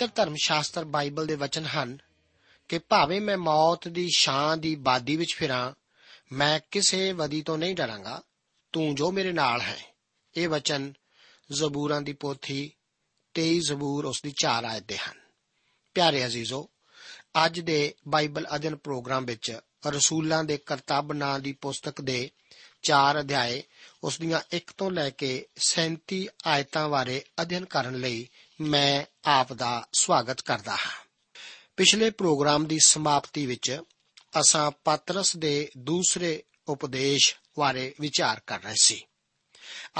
ਪਵਿੱਤਰ ਧਰਮ ਸ਼ਾਸਤਰ ਬਾਈਬਲ ਦੇ ਵਚਨ ਹਨ ਕਿ ਭਾਵੇਂ ਮੈਂ ਮੌਤ ਦੀ ਛਾਂ ਦੀ ਬਾਦੀ ਵਿੱਚ ਫਿਰਾਂ, ਮੈਂ ਕਿਸੇ ਵਦੀ ਤੋਂ ਨਹੀਂ ਡਰਾਂਗਾ। ਤੂੰ ਜੋ ਮੇਰੇ ਨਾਲ ਹੈ। ਇਹ ਵਚਨ ਜ਼ਬੂਰਾਂ ਦੀ ਪੋਥੀ 23 ਜ਼ਬੂਰ ਉਸ ਦੀ 4 ਆਇਤ ਦੇ ਹਨ। ਪਿਆਰੇ ਅਜ਼ੀਜ਼ੋ, ਅੱਜ ਦੇ ਬਾਈਬਲ ਅਧਿਨ ਪ੍ਰੋਗਰਾਮ ਵਿੱਚ ਰਸੂਲਾਂ ਦੇ ਕਰਤੱਵ ਨਾਂ ਦੀ ਪੁਸਤਕ ਦੇ 4 ਅਧਿਆਏ ਉਸ ਦੀਆਂ 1 ਤੋਂ ਲੈ ਕੇ 37 ਆਇਤਾਂ ਬਾਰੇ ਅਧਿਨ ਕਰਨ ਲਈ ਮੈਂ ਆਪ ਦਾ ਸਵਾਗਤ ਕਰਦਾ ਹਾਂ। ਪਿਛਲੇ ਪ੍ਰੋਗਰਾਮ ਦੀ ਸਮਾਪਤੀ ਵਿੱਚ ਅਸਾਂ ਪਤਰਸ ਦੇ ਦੂਸਰੇ ਉਪਦੇਸ਼ ਬਾਰੇ ਵਿਚਾਰ ਕਰ ਰਹੇ ਸੀ।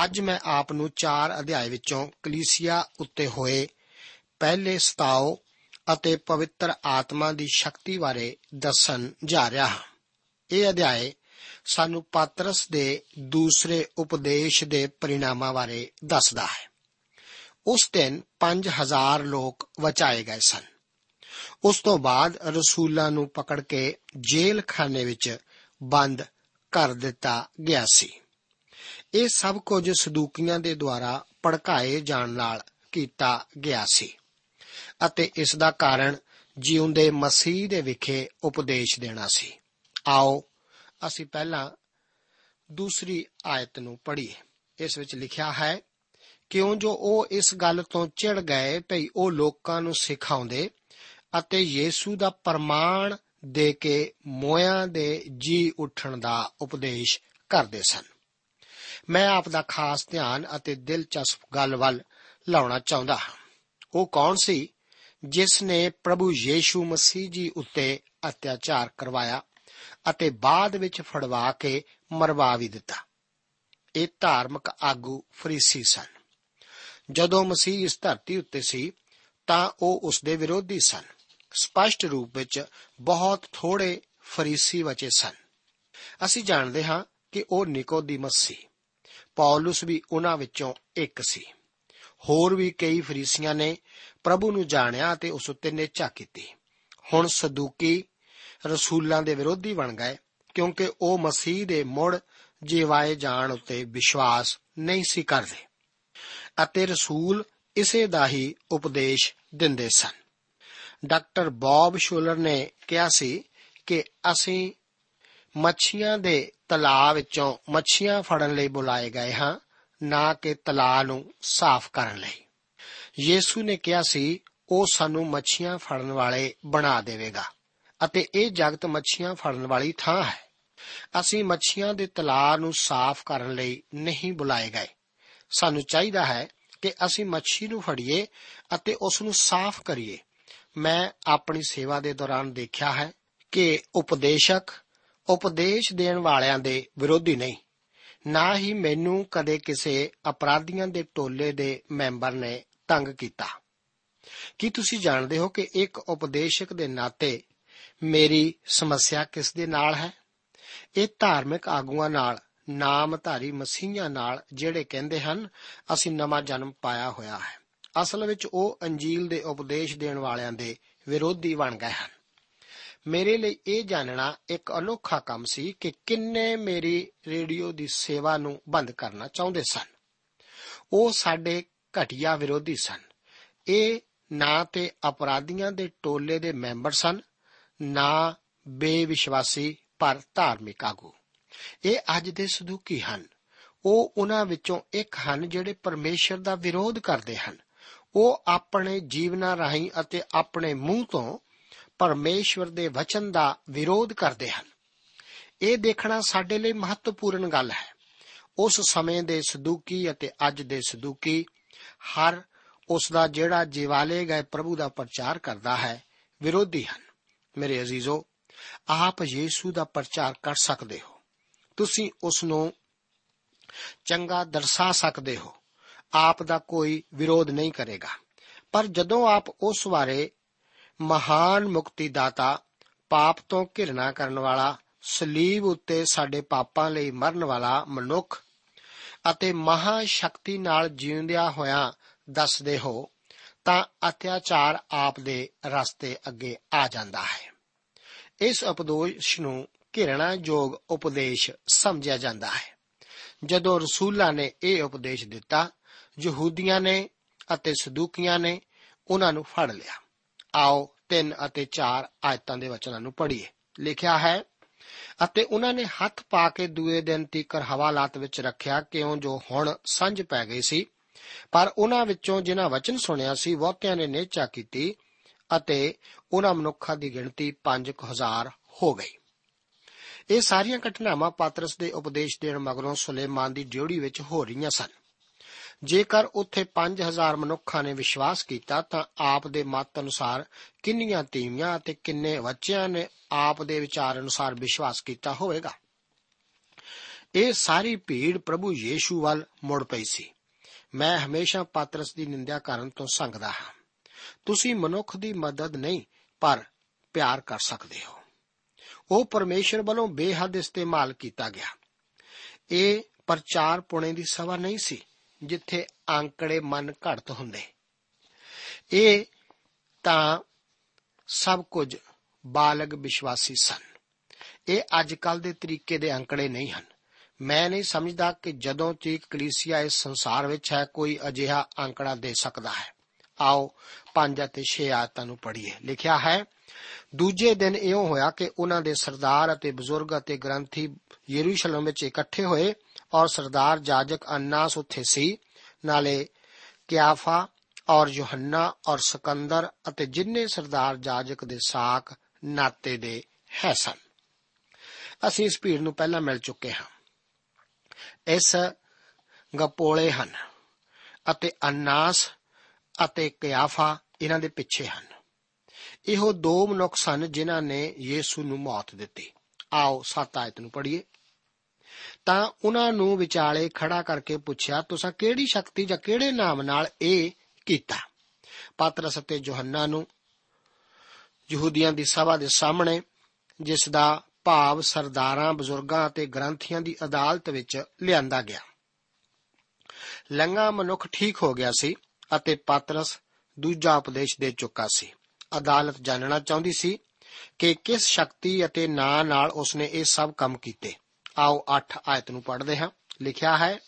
ਅੱਜ ਮੈਂ ਆਪ ਨੂੰ 4 ਅਧਿਆਏ ਵਿੱਚੋਂ ਕਲੀਸਿਆ ਉੱਤੇ ਹੋਏ ਪਹਿਲੇ ਸਤਾਓ ਅਤੇ ਪਵਿੱਤਰ ਆਤਮਾ ਦੀ ਸ਼ਕਤੀ ਬਾਰੇ ਦੱਸਣ ਜਾ ਰਿਹਾ ਹਾਂ। ਇਹ ਅਧਿਆਏ ਸਾਨੂੰ ਪਾਤਰਸ ਦੇ ਦੂਸਰੇ ਉਪਦੇਸ਼ ਦੇ ਪਰਿਣਾਮਾਂ ਬਾਰੇ ਦੱਸਦਾ ਹੈ। ਉਸ ਦਿਨ 5000 ਲੋਕ ਬਚਾਏ ਗਏ ਸਨ। ਉਸ ਤੋਂ ਬਾਅਦ ਰਸੂਲਾਂ ਨੂੰ ਪਕੜ ਕੇ ਜੇਲ੍ਹ ਖਾਨੇ ਵਿੱਚ ਬੰਦ ਕਰ ਦਿੱਤਾ ਗਿਆ ਸੀ। ਇਹ ਸਭ ਕੁਝ ਸਦੂਕੀਆਂ ਦੇ ਦੁਆਰਾ ਭੜਕਾਏ ਜਾਣ ਨਾਲ ਕੀਤਾ ਗਿਆ ਸੀ ਅਤੇ ਇਸ ਦਾ ਕਾਰਨ ਜਿਉਂਦੇ ਮਸੀਹ ਦੇ ਵਿਖੇ ਉਪਦੇਸ਼ ਦੇਣਾ ਸੀ। ਆਓ ਅਸੀਂ ਪਹਿਲਾਂ ਦੂਸਰੀ ਆਇਤ ਨੂੰ ਪੜ੍ਹੀਏ। ਇਸ ਵਿੱਚ ਲਿਖਿਆ ਹੈ ਕਿਉਂ ਜੋ ਉਹ ਇਸ ਗੱਲ ਤੋਂ ਚਿੜ ਗਏ ਭਈ ਉਹ ਲੋਕਾਂ ਨੂੰ ਸਿਖਾਉਂਦੇ ਅਤੇ ਯੀਸੂ ਦਾ ਪ੍ਰਮਾਣ ਦੇ ਕੇ ਮੋਇਆਂ ਦੇ ਜੀ ਉੱਠਣ ਦਾ ਉਪਦੇਸ਼ ਕਰਦੇ ਸਨ। ਮੈਂ ਆਪ ਦਾ ਖਾਸ ਧਿਆਨ ਅਤੇ ਦਿਲਚਸਪ ਗੱਲ ਵੱਲ ਲਾਉਣਾ ਚਾਹੁੰਦਾ ਹਾਂ। ਉਹ ਕੌਣ ਸੀ ਜਿਸ ਨੇ ਪ੍ਰਭੂ ਯੀਸ਼ੂ ਮਸੀਹ ਜੀ ਉੱਤੇ ਅਤਿਆਚਾਰ ਕਰਵਾਇਆ ਅਤੇ ਬਾਅਦ ਵਿੱਚ ਫੜਵਾ ਕੇ ਮਰਵਾ ਵੀ ਦਿੱਤਾ? ਇਹ ਧਾਰਮਿਕ ਆਗੂ ਫਰੀਸੀ ਸਨ। ਜਦੋਂ ਮਸੀਹ ਇਸ ਧਰਤੀ ਉੱਤੇ ਸੀ, ਤਾਂ ਉਹ ਉਸ ਦੇ ਵਿਰੋਧੀ ਸਨ। ਸਪਸ਼ਟ ਰੂਪ ਵਿੱਚ ਬਹੁਤ ਥੋੜੇ ਫਰੀਸੀ ਬਚੇ ਸਨ। ਅਸੀਂ ਜਾਣਦੇ ਹਾਂ ਕਿ ਉਹ ਨਿਕੋਦੀਮਸ। ਸੀ ਪੌਲਸ ਵੀ ਉਹਨਾਂ ਵਿੱਚੋਂ ਇੱਕ ਸੀ। ਹੋਰ ਵੀ ਕਈ ਫਰੀਸੀਆਂ ਨੇ ਪ੍ਰਭੂ ਨੂੰ ਜਾਣਿਆ ਤੇ ਉਸ ਉੱਤੇ ਨੇਚਾ ਕੀਤੀ। ਹੁਣ ਸਦੂਕੀ ਰਸੂਲਾਂ ਦੇ ਵਿਰੋਧੀ ਬਣ ਗਏ, ਕਿਉਂਕਿ ਉਹ ਮਸੀਹ ਦੇ ਮੁੜ ਜੀਵਾਏ ਜਾਣ ਉੱਤੇ ਵਿਸ਼ਵਾਸ ਨਹੀਂ ਸੀ ਕਰਦੇ। ਅਤੇ ਰਸੂਲ ਇਸੇ ਦਾ ਹੀ ਉਪਦੇਸ਼ ਦਿੰਦੇ ਸਨ। ਡਾਕਟਰ ਬੌਬ ਸ਼ੂਲਰ ਨੇ ਕਿਹਾ ਸੀ ਕਿ ਅਸੀਂ ਮੱਛੀਆਂ ਦੇ ਤਲਾਅ ਵਿੱਚੋਂ ਮੱਛੀਆਂ ਫੜਨ ਲਈ ਬੁਲਾਏ ਗਏ ਹਾਂ, ਨਾ ਕਿ ਤਲਾਅ ਨੂੰ ਸਾਫ਼ ਕਰਨ ਲਈ। ਯੀਸੂ ਨੇ ਕਿਹਾ ਸੀ, ਉਹ ਸਾਨੂੰ ਮੱਛੀਆਂ ਫੜਨ ਵਾਲੇ ਬਣਾ ਦੇਵੇਗਾ ਅਤੇ ਇਹ ਜਗਤ ਮੱਛੀਆਂ ਫੜਨ ਵਾਲੀ ਥਾਂ ਹੈ। ਅਸੀਂ ਮੱਛੀਆਂ ਦੇ ਤਲਾਅ ਨੂੰ ਸਾਫ਼ ਕਰਨ ਲਈ ਨਹੀਂ ਬੁਲਾਏ ਗਏ। ਸਾਨੂੰ ਚਾਹੀਦਾ ਹੈ ਕਿ ਅਸੀਂ ਮੱਛੀ ਨੂੰ ਫੜੀਏ ਅਤੇ ਉਸ ਨੂੰ ਸਾਫ਼ ਕਰੀਏ। ਮੈਂ ਆਪਣੀ ਸੇਵਾ ਦੇ ਦੌਰਾਨ ਦੇਖਿਆ ਹੈ ਕਿ ਉਪਦੇਸ਼ਕ ਉਪਦੇਸ਼ ਦੇਣ ਵਾਲਿਆਂ ਦੇ ਵਿਰੋਧੀ ਨਹੀਂ। ਨਾ ਹੀ ਮੈਨੂੰ ਕਦੇ ਕਿਸੇ ਅਪਰਾਧੀਆਂ ਦੇ ਟੋਲੇ ਦੇ ਮੈਂਬਰ ਨੇ ਤੰਗ ਕੀਤਾ। ਕੀ ਤੁਸੀਂ ਜਾਣਦੇ ਹੋ ਕਿ ਇੱਕ ਉਪਦੇਸ਼ਕ ਦੇ ਨਾਤੇ ਮੇਰੀ ਸਮੱਸਿਆ ਕਿਸ ਦੇ ਨਾਲ ਹੈ? ਇਹ ਧਾਰਮਿਕ ਆਗੂਆਂ ਨਾਲ ਨਾਮਧਾਰੀ ਮਸੀਹਾਂ ਨਾਲ ਜਿਹੜੇ ਕਹਿੰਦੇ ਹਨ, ਅਸੀਂ ਨਵਾਂ ਜਨਮ ਪਾਇਆ ਹੋਇਆ ਹੈ। ਅਸਲ ਵਿੱਚ ਉਹ ਅੰਜੀਲ ਦੇ ਉਪਦੇਸ਼ ਦੇਣ ਵਾਲਿਆਂ ਦੇ ਵਿਰੋਧੀ ਬਣ ਗਏ ਹਨ। ਮੇਰੇ ਲਈ ਇਹ ਜਾਣਨਾ ਇੱਕ ਅਨੋਖਾ ਕੰਮ ਸੀ ਕਿ ਕਿੰਨੇ ਮੇਰੀ ਰੇਡੀਓ ਦੀ ਸੇਵਾ ਨੂੰ ਬੰਦ ਕਰਨਾ ਚਾਹੁੰਦੇ ਸਨ। ਉਹ ਸਾਡੇ ਘਟੀਆ ਵਿਰੋਧੀ ਸਨ। ਇਹ ਨਾ ਤੇ ਅਪਰਾਧੀਆਂ ਦੇ ਟੋਲੇ ਦੇ ਮੈਂਬਰ ਸਨ, ਨਾ ਬੇਵਿਸ਼ਵਾਸੀ ਪਰ ਧਾਰਮਿਕ ਆਗੂ। ਇਹ ਅੱਜ ਦੇ ਸਦੂਕੀ ਹਨ। ਉਹ ਉਹਨਾਂ ਵਿੱਚੋਂ ਇੱਕ ਹਨ ਜਿਹੜੇ ਪਰਮੇਸ਼ਰ ਦਾ ਵਿਰੋਧ ਕਰਦੇ ਹਨ। ਉਹ ਆਪਣੇ ਜੀਵਨਾਂ ਰਾਹੀਂ ਅਤੇ ਆਪਣੇ ਮੂੰਹ ਤੋਂ ਪਰਮੇਸ਼ਵਰ ਦੇ ਵਚਨ ਦਾ ਵਿਰੋਧ ਕਰਦੇ ਹਨ। ਇਹ ਦੇਖਣਾ ਸਾਡੇ ਲਈ ਮਹੱਤਵਪੂਰਨ ਗੱਲ ਹੈ। ਉਸ ਸਮੇਂ ਦੇ ਸਦੂਕੀ ਅਤੇ ਅੱਜ ਦੇ ਸਦੂਕੀ ਹਰ ਉਸ ਦਾ ਜਿਹੜਾ ਜਿਵਾਲੇ ਗਏ ਪ੍ਰਭੂ ਦਾ ਪ੍ਰਚਾਰ ਕਰਦਾ ਹੈ, ਵਿਰੋਧੀ ਹਨ। ਮੇਰੇ ਅਜ਼ੀਜ਼ੋ, ਆਪ ਯੀਸ਼ੂ ਦਾ ਪ੍ਰਚਾਰ ਕਰ ਸਕਦੇ ਹੋ। ਤੁਸੀਂ ਉਸ ਨੂੰ ਚੰਗਾ ਦਰਸਾ ਸਕਦੇ ਹੋ। ਆਪ ਦਾ ਕੋਈ ਵਿਰੋਧ ਨਹੀਂ ਕਰੇਗਾ। ਪਰ ਜਦੋਂ ਆਪ ਉਸ ਬਾਰੇ ਮਹਾਨ ਮੁਕਤੀਦਾਤਾ, ਪਾਪ ਤੋਂ ਘਿਰਣਾ ਕਰਨ ਵਾਲਾ, ਸਲੀਬ ਉੱਤੇ ਸਾਡੇ ਪਾਪਾਂ ਲਈ ਮਰਨ ਵਾਲਾ ਮਨੁੱਖ ਅਤੇ ਮਹਾ ਸ਼ਕਤੀ ਨਾਲ ਜਿਉਂਦਿਆਂ ਹੋਇਆਂ ਦੱਸਦੇ ਹੋ, ਤਾਂ ਅਤਿਆਚਾਰ ਆਪ ਦੇ ਰਸਤੇ ਅੱਗੇ ਆ ਜਾਂਦਾ ਹੈ। ਇਸ ਉਪਦੇਸ਼ ਨੂੰ ਘਿਰਣਾ ਯੋਗ ਉਪਦੇਸ਼ ਸਮਝਿਆ ਜਾਂਦਾ ਹੈ। ਜਦੋਂ ਰਸੂਲਾਂ ਨੇ ਇਹ ਉਪਦੇਸ਼ ਦਿੱਤਾ, ਯਹੂਦੀਆਂ ਨੇ ਅਤੇ ਸਦੂਕੀਆਂ ਨੇ ਉਹਨਾਂ ਨੂੰ ਫੜ ਲਿਆ। ਆਓ 3 ਅਤੇ 4 ਆਇਤਾਂ ਦੇ ਵਚਨਾਂ ਨੂੰ ਪੜ੍ਹੀਏ। ਲਿਖਿਆ ਹੈ, ਅਤੇ ਉਹਨਾਂ ਨੇ ਹੱਥ ਪਾ ਕੇ ਦੂਏ ਦਿਨ ਤੀਕਰ ਹਵਾਲਾਤ ਵਿੱਚ ਰੱਖਿਆ ਕਿਉਂ ਜੋ ਹੁਣ ਸੰਝ ਪੈ ਗਈ ਸੀ। ਪਰ ਉਹਨਾਂ ਵਿੱਚੋਂ ਜਿਨ੍ਹਾਂ ਵਚਨ ਸੁਣਿਆ ਸੀ, ਬਹੁਤਿਆਂ ਨੇ ਨੇਚਾ ਕੀਤੀ ਅਤੇ ਉਹਨਾਂ ਮਨੁੱਖਾਂ ਦੀ ਗਿਣਤੀ 5000 ਹੋ ਗਈ। ਇਹ ਸਾਰੀਆਂ ਘਟਨਾਵਾਂ ਪਾਤਰਸ ਦੇ ਉਪਦੇਸ਼ ਦੇਣ ਮਗਰੋਂ ਸੁਲੇਮਾਨ ਦੀ ਡਿਊਟੀ ਵਿੱਚ ਹੋ ਰਹੀਆਂ ਸਨ। ਜੇਕਰ ਉੱਥੇ 5000 ਮਨੁੱਖਾਂ ਨੇ ਵਿਸ਼ਵਾਸ ਕੀਤਾ, ਤਾਂ ਆਪ ਦੇ ਮਤ ਅਨੁਸਾਰ ਕਿੰਨੀਆਂ ਤੀਵੀਆਂ ਅਤੇ ਕਿੰਨੇ ਬੱਚਿਆਂ ਨੇ ਆਪ ਦੇ ਵਿਚਾਰ ਅਨੁਸਾਰ ਵਿਸ਼ਵਾਸ ਕੀਤਾ ਹੋਵੇਗਾ। ਇਹ ਸਾਰੀ ਭੀੜ ਪ੍ਰਭੂ ਯੀਸ਼ੂ ਵੱਲ ਮੁੜ ਪਈ ਸੀ। ਮੈਂ ਹਮੇਸ਼ਾ ਪਾਤਰਸ ਦੀ ਨਿੰਦਿਆ ਕਰਨ ਤੋਂ ਸੰਗਦਾ ਹਾਂ। ਤੁਸੀਂ ਮਨੁੱਖ ਦੀ ਮਦਦ ਨਹੀਂ, ਪਰ ਪਿਆਰ ਕਰ ਸਕਦੇ ਹੋ। ਉਹ ਪਰਮੇਸ਼ਰ ਵੱਲੋਂ ਬੇਹੱਦ ਇਸਤੇਮਾਲ ਕੀਤਾ ਗਿਆ। ਇਹ ਪ੍ਰਚਾਰ ਪੁਣੇ ਦੀ ਸਭਾ ਨਹੀਂ ਸੀ, ਜਿੱਥੇ ਆંકੜੇ ਮਨ ਘੜਤ ਹੁੰਦੇ। ਇਹ ਤਾਂ ਸਭ ਕੁਝ ਬਾਲਗ ਵਿਸ਼ਵਾਸੀ ਸਨ। ਇਹ ਅੱਜ ਕੱਲ ਦੇ ਤਰੀਕੇ ਦੇ ਅੰਕੜੇ ਨਹੀਂ ਹਨ। ਮੈਂ ਨਹੀਂ ਸਮਝਦਾ ਕਿ ਜਦੋਂ ਤੀਕ ਕਲੀਸਿਆ ਇਸ ਸੰਸਾਰ ਵਿੱਚ ਹੈ, ਕੋਈ ਅਜਿਹਾ ਅੰਕੜਾ ਦੇ ਸਕਦਾ ਹੈ। ਆਓ 5 ਅਤੇ 6 ਆਇਤਾਂ ਨੂੰ ਪੜ੍ਹੀਏ। ਲਿਖਿਆ ਹੈ ਦੂਜੇ ਦਿਨ ਇਉਂ ਹੋਇਆ ਕਿ ਉਹਨਾਂ ਦੇ ਸਰਦਾਰ ਅਤੇ ਬਜ਼ੁਰਗ ਅਤੇ ਗ੍ਰੰਥੀ ਯਰੂਸ਼ਲਮ ਵਿੱਚ ਇਕੱਠੇ ਹੋਏ ਔਰ ਸਰਦਾਰ ਜਾਜਕ ਅੰਨਾਸ ਉੱਥੇ ਸੀ, ਨਾਲੇ ਕਿਆਫਾ ਔਰ ਯੋਹੰਨਾ ਔਰ ਸਕੰਦਰ ਅਤੇ ਜਿੰਨੇ ਸਰਦਾਰ ਜਾਜਕ ਦੇ ਸਾਖ ਨਾਤੇ ਦੇ ਹੈ ਸਨ। ਅਸੀਂ ਇਸ ਭੀੜ ਨੂੰ ਪਹਿਲਾਂ ਮਿਲ ਚੁੱਕੇ ਹਾਂ। ਇਸ ਗਪੋਲੇ ਹਨ ਅਤੇ ਅੰਨਾਸ ਅਤੇ ਕਿਆਫਾ ਇਹਨਾਂ ਦੇ ਪਿੱਛੇ ਹਨ। ਇਹੋ ਦੋ ਮਨੁੱਖ ਸਨ ਜਿਨ੍ਹਾਂ ਨੇ ਯੀਸ਼ੂ ਨੂੰ ਮੌਤ ਦਿੱਤੀ। ਆਓ 7 ਆਇਤ ਨੂੰ ਪੜ੍ਹੀਏ। ਤਾਂ ਉਹਨਾਂ ਨੂੰ ਵਿਚਾਲੇ ਖੜਾ ਕਰਕੇ ਪੁੱਛਿਆ, ਤੁਸੀਂ ਕਿਹੜੀ ਸ਼ਕਤੀ ਜਾਂ ਕਿਹੜੇ ਨਾਮ ਨਾਲ ਇਹ ਕੀਤਾ? ਪਾਤਰਸ ਅਤੇ ਯੋਹੰਨਾ ਨੂੰ ਯਹੂਦੀਆਂ ਦੀ ਸਭਾ ਦੇ ਸਾਹਮਣੇ, ਜਿਸ ਦਾ ਭਾਵ ਸਰਦਾਰਾਂ, ਬਜ਼ੁਰਗਾਂ ਅਤੇ ਗ੍ਰੰਥੀਆਂ ਦੀ ਅਦਾਲਤ ਵਿੱਚ ਲਿਆਂਦਾ ਗਿਆ। ਲੰਗਾ ਮਨੁੱਖ ਠੀਕ ਹੋ ਗਿਆ ਸੀ ਅਤੇ ਪਾਤਰਸ ਦੂਜਾ ਉਪਦੇਸ਼ ਦੇ ਚੁੱਕਾ ਸੀ। ਅਦਾਲਤ ਜਾਣਨਾ ਚਾਹੁੰਦੀ ਸੀ ਕਿ ਕਿਸ ਸ਼ਕਤੀ ਅਤੇ ਨਾਂ ਨਾਲ ਉਸਨੇ ਇਹ ਸਭ ਕੰਮ ਕੀਤੇ। ਆਓ 8 ਆਇਤ ਨੂੰ ਪੜ੍ਹਦੇ ਹਾਂ। ਲਿਖਿਆ ਹੈ,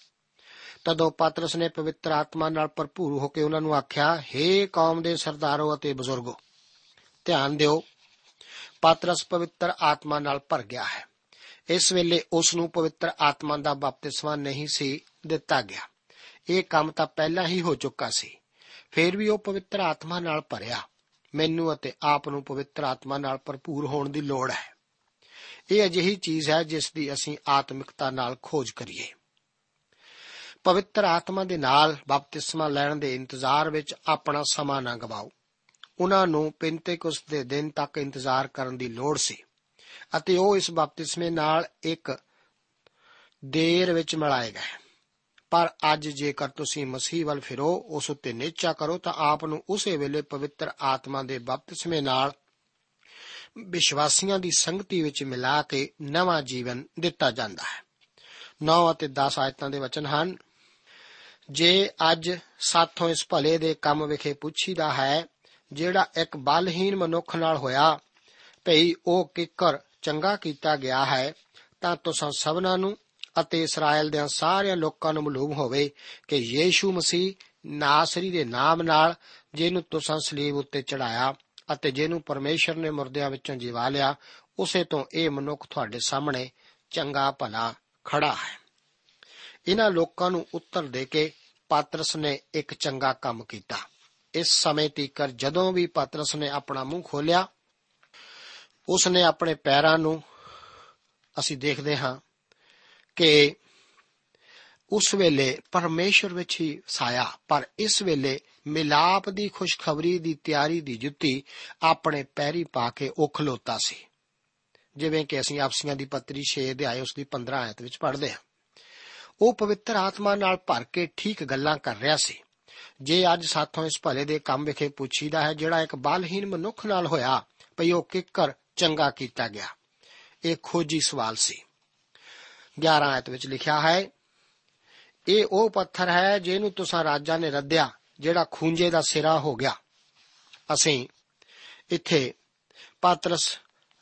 ਤਦੋਂ ਪਾਤਰਸ ਨੇ ਪਵਿੱਤਰ ਆਤਮਾ ਨਾਲ ਭਰਪੂਰ ਹੋ ਕੇ ਉਹਨਾਂ ਨੂੰ ਆਖਿਆ हे ਕੌਮ ਦੇ ਸਰਦਾਰੋ ਅਤੇ ਬਜ਼ੁਰਗੋ, ਧਿਆਨ ਦਿਓ, ਪਾਤਰਸ ਪਵਿੱਤਰ ਆਤਮਾ ਨਾਲ ਭਰ ਗਿਆ ਹੈ। ਇਸ ਵੇਲੇ ਉਸ ਨੂੰ ਪਵਿੱਤਰ ਆਤਮਾ ਦਾ ਬਪਤਿਸਮਾ ਨਹੀਂ ਸੀ ਦਿੱਤਾ ਗਿਆ। ਇਹ ਕੰਮ ਤਾਂ ਪਹਿਲਾਂ ਹੀ ਹੋ ਚੁੱਕਾ ਸੀ। ਫਿਰ ਵੀ ਉਹ ਪਵਿੱਤਰ ਆਤਮਾ ਨਾਲ ਭਰਿਆ। ਮੈਨੂੰ ਅਤੇ ਆਪ ਨੂੰ ਪਵਿੱਤਰ ਆਤਮਾ ਨਾਲ ਭਰਪੂਰ ਹੋਣ ਦੀ ਲੋੜ ਹੈ। ਇਹ ਅਜਿਹੀ ਚੀਜ਼ ਹੈ ਜਿਸ ਦੀ ਅਸੀਂ ਆਤਮਿਕਤਾ ਨਾਲ ਖੋਜ ਕਰੀਏ। ਪਵਿੱਤਰ ਆਤਮਾ ਦੇ ਨਾਲ ਬਪਤਿਸਮਾ ਲੈਣ ਦੇ ਇੰਤਜ਼ਾਰ ਵਿੱਚ ਆਪਣਾ ਸਮਾਂ ਨਾ ਗਵਾਓ। ਉਹਨਾਂ ਨੂੰ ਪਿੰਤੇਕੁਸ ਦੇ ਦਿਨ ਤੱਕ ਇੰਤਜ਼ਾਰ ਕਰਨ ਦੀ ਲੋੜ ਸੀ ਅਤੇ ਉਹ ਇਸ ਬਪਤਿਸਮੇ ਨਾਲ ਇੱਕ ਦੇਰ ਵਿੱਚ ਮਿਲਾਏ ਗਏ। ਪਰ ਅੱਜ ਜੇਕਰ ਤੁਸੀਂ ਮਸੀਹ ਵੱਲ ਫਿਰੋ, ਉਸ ਉੱਤੇ ਨਿਚਾ ਕਰੋ, ਤਾਂ ਆਪ ਨੂੰ ਉਸੇ ਵੇਲੇ ਪਵਿੱਤਰ ਆਤਮਾ ਦੇ ਬਪਤਿਸਮੇ ਨਾਲ ਵਿਸ਼ਵਾਸੀਆਂ ਦੀ ਸੰਗਤੀ ਵਿੱਚ ਮਿਲਾ ਕੇ ਨਵਾਂ ਜੀਵਨ ਦਿੱਤਾ ਜਾਂਦਾ ਹੈ। 9 ਅਤੇ 10 ਆਇਤਾਂ ਦੇ ਵਚਨ ਹਨ, ਜੇ ਅੱਜ ਸਾਥੋਂ ਇਸ ਭਲੇ ਦੇ ਕੰਮ ਵਿਖੇ ਪੁੱਛੀਦਾ ਹੈ, ਜਿਹੜਾ ਇੱਕ ਬਲਹੀਨ ਮਨੁੱਖ ਨਾਲ ਹੋਇਆ, ਭਈ ਉਹ ਕਿਕਰ ਚੰਗਾ ਕੀਤਾ ਗਿਆ ਹੈ, ਤਾਂ ਤੁਸੀਂ ਸਭਨਾਂ ਨੂੰ ਅਤੇ ਇਸਰਾਇਲ ਦੇ ਸਾਰਿਆਂ ਲੋਕਾਂ ਨੂੰ ਮਾਲੂਮ ਹੋਵੇ ਕਿ ਯੀਸ਼ੂ ਮਸੀਹ ਨਾਸਰੀ ਦੇ ਨਾਮ ਨਾਲ ਜਿਹਨੂੰ ਤੁਸੀਂ ਸਲੀਬ ਉੱਤੇ ਚੜਾਇਆ ਅਤੇ ਜਿਹਨੂੰ ਪਰਮੇਸ਼ਰ ਨੇ ਮੁਰਦਿਆਂ ਵਿੱਚੋਂ ਜਿਵਾ ਲਿਆ, ਉਸੇ ਤੋਂ ਇਹ ਮਨੁੱਖ ਤੁਹਾਡੇ ਸਾਹਮਣੇ ਚੰਗਾ ਭਲਾ ਖੜਾ ਹੈ। ਇਹਨਾਂ ਲੋਕਾਂ ਨੂੰ ਉੱਤਰ ਦੇ ਕੇ ਪਾਤਰਸ ਨੇ ਇੱਕ ਚੰਗਾ ਕੰਮ ਕੀਤਾ। ਇਸ ਸਮੇਂ ਤੀਕਰ ਜਦੋਂ ਵੀ ਪਾਤਰਸ ਨੇ ਆਪਣਾ ਮੂੰਹ ਖੋਲਿਆ ਉਸ ਨੇ ਆਪਣੇ ਪੈਰਾਂ ਨੂੰ ਅਸੀਂ ਦੇਖਦੇ ਹਾਂ। ਕਿ ਉਸ ਵੇਲੇ ਪਰਮੇਸ਼ਰ ਵਿੱਚ ਹੀ ਸਾਇਆ, ਪਰ ਇਸ ਵੇਲੇ ਮਿਲਾਪ ਦੀ ਖੁਸ਼ਖਬਰੀ ਦੀ ਤਿਆਰੀ ਦੀ ਜੁੱਤੀ ਆਪਣੇ ਪੈਰੀ ਪਾ ਕੇ ਉਹ ਖਲੋਤਾ ਸੀ। ਜਿਵੇਂ ਕਿ ਅਸੀਂ ਆਪਸੀਆਂ ਦੀ ਪੱਤਰੀ 6 ਅਧਿਆਇ ਉਸ ਦੀ 15 ਆਇਤ ਵਿੱਚ ਪੜ੍ਹਦੇ ਹਾਂ। ਉਹ ਪਵਿੱਤਰ ਆਤਮਾ ਨਾਲ ਭਰ ਕੇ ਠੀਕ ਗੱਲਾਂ ਕਰ ਰਿਹਾ ਸੀ। ਜੇ ਅੱਜ ਸਾਥੋਂ ਇਸ ਭਲੇ ਦੇ ਕੰਮ ਵਿਖੇ ਪੁੱਛੀਦਾ ਹੈ, ਜਿਹੜਾ ਇੱਕ ਬਲਹੀਨ ਮਨੁੱਖ ਨਾਲ ਹੋਇਆ, ਭਈ ਉਹ ਕਿੱਕਰ ਚੰਗਾ ਕੀਤਾ ਗਿਆ। ਇਹ ਖੋਜੀ ਸਵਾਲ ਸੀ। 11 ਆਇਤ ਵਿੱਚ ਲਿਖਿਆ ਹੈ। ਇਹ ਉਹ ਪੱਥਰ ਹੈ ਜਿਹਨੂੰ ਤੁਸੀਂ ਰਾਜਾ ਨੇ ਰੱਦਿਆ, ਜਿਹੜਾ ਖੂੰਜੇ ਦਾ ਸਿਰਾ ਹੋ ਗਿਆ। ਅਸੀਂ ਇੱਥੇ ਪਾਤਰਸ